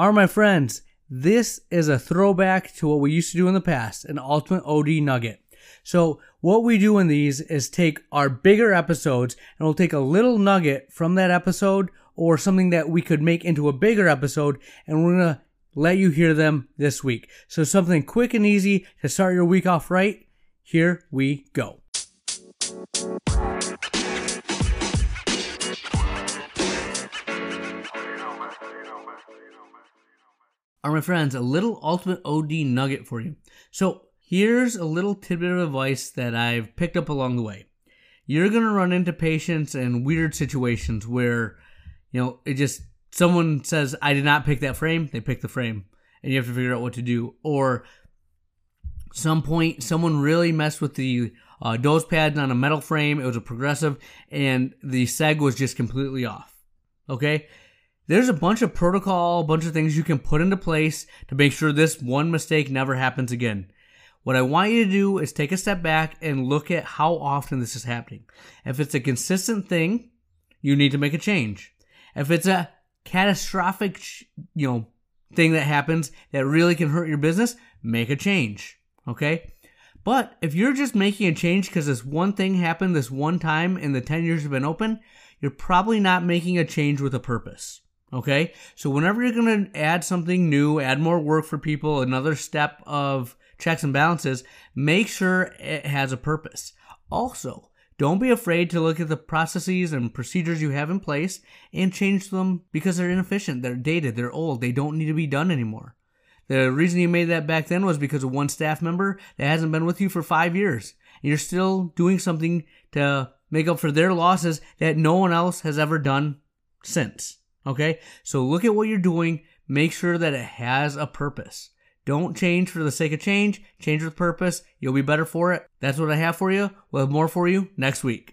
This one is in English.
Are my friends, this is a throwback to what we used to do in the past, an ultimate OD nugget. So what we do in these is take our bigger episodes and we'll take a little nugget from that episode or something that we could make into a bigger episode and we're going to let you hear them this week. So something quick and easy to start your week off right. Here we go. Are my friends, a little ultimate OD nugget for you. So here's a little tidbit of advice that I've picked up along the way. You're gonna run into patients and weird situations where, you know, it just someone says, I did not pick that frame, they pick the frame. And you have to figure out what to do. Or some point someone really messed with the uh, nose pads on a metal frame. It was a progressive, and the seg was just completely off. Okay, there's a bunch of protocol, a bunch of things you can put into place to make sure this one mistake never happens again. What I want you to do is take a step back and look at how often this is happening. If it's a consistent thing, you need to make a change. If it's a catastrophic, you know, thing that happens that really can hurt your business, make a change. Okay? But if you're just making a change because this one thing happened this one time in the 10 years you've been open, you're probably not making a change with a purpose. Okay? So whenever you're going to add something new, add more work for people, another step of checks and balances, make sure it has a purpose. Also, don't be afraid to look at the processes and procedures you have in place and change them because they're inefficient, they're dated, they're old, they don't need to be done anymore. The reason you made that back then was because of one staff member that hasn't been with you for five years. And you're still doing something to make up for their losses that no one else has ever done since. Okay? So look at what you're doing, make sure that it has a purpose. Don't change for the sake of change. Change with purpose. You'll be better for it. That's what I have for you. We'll have more for you next week.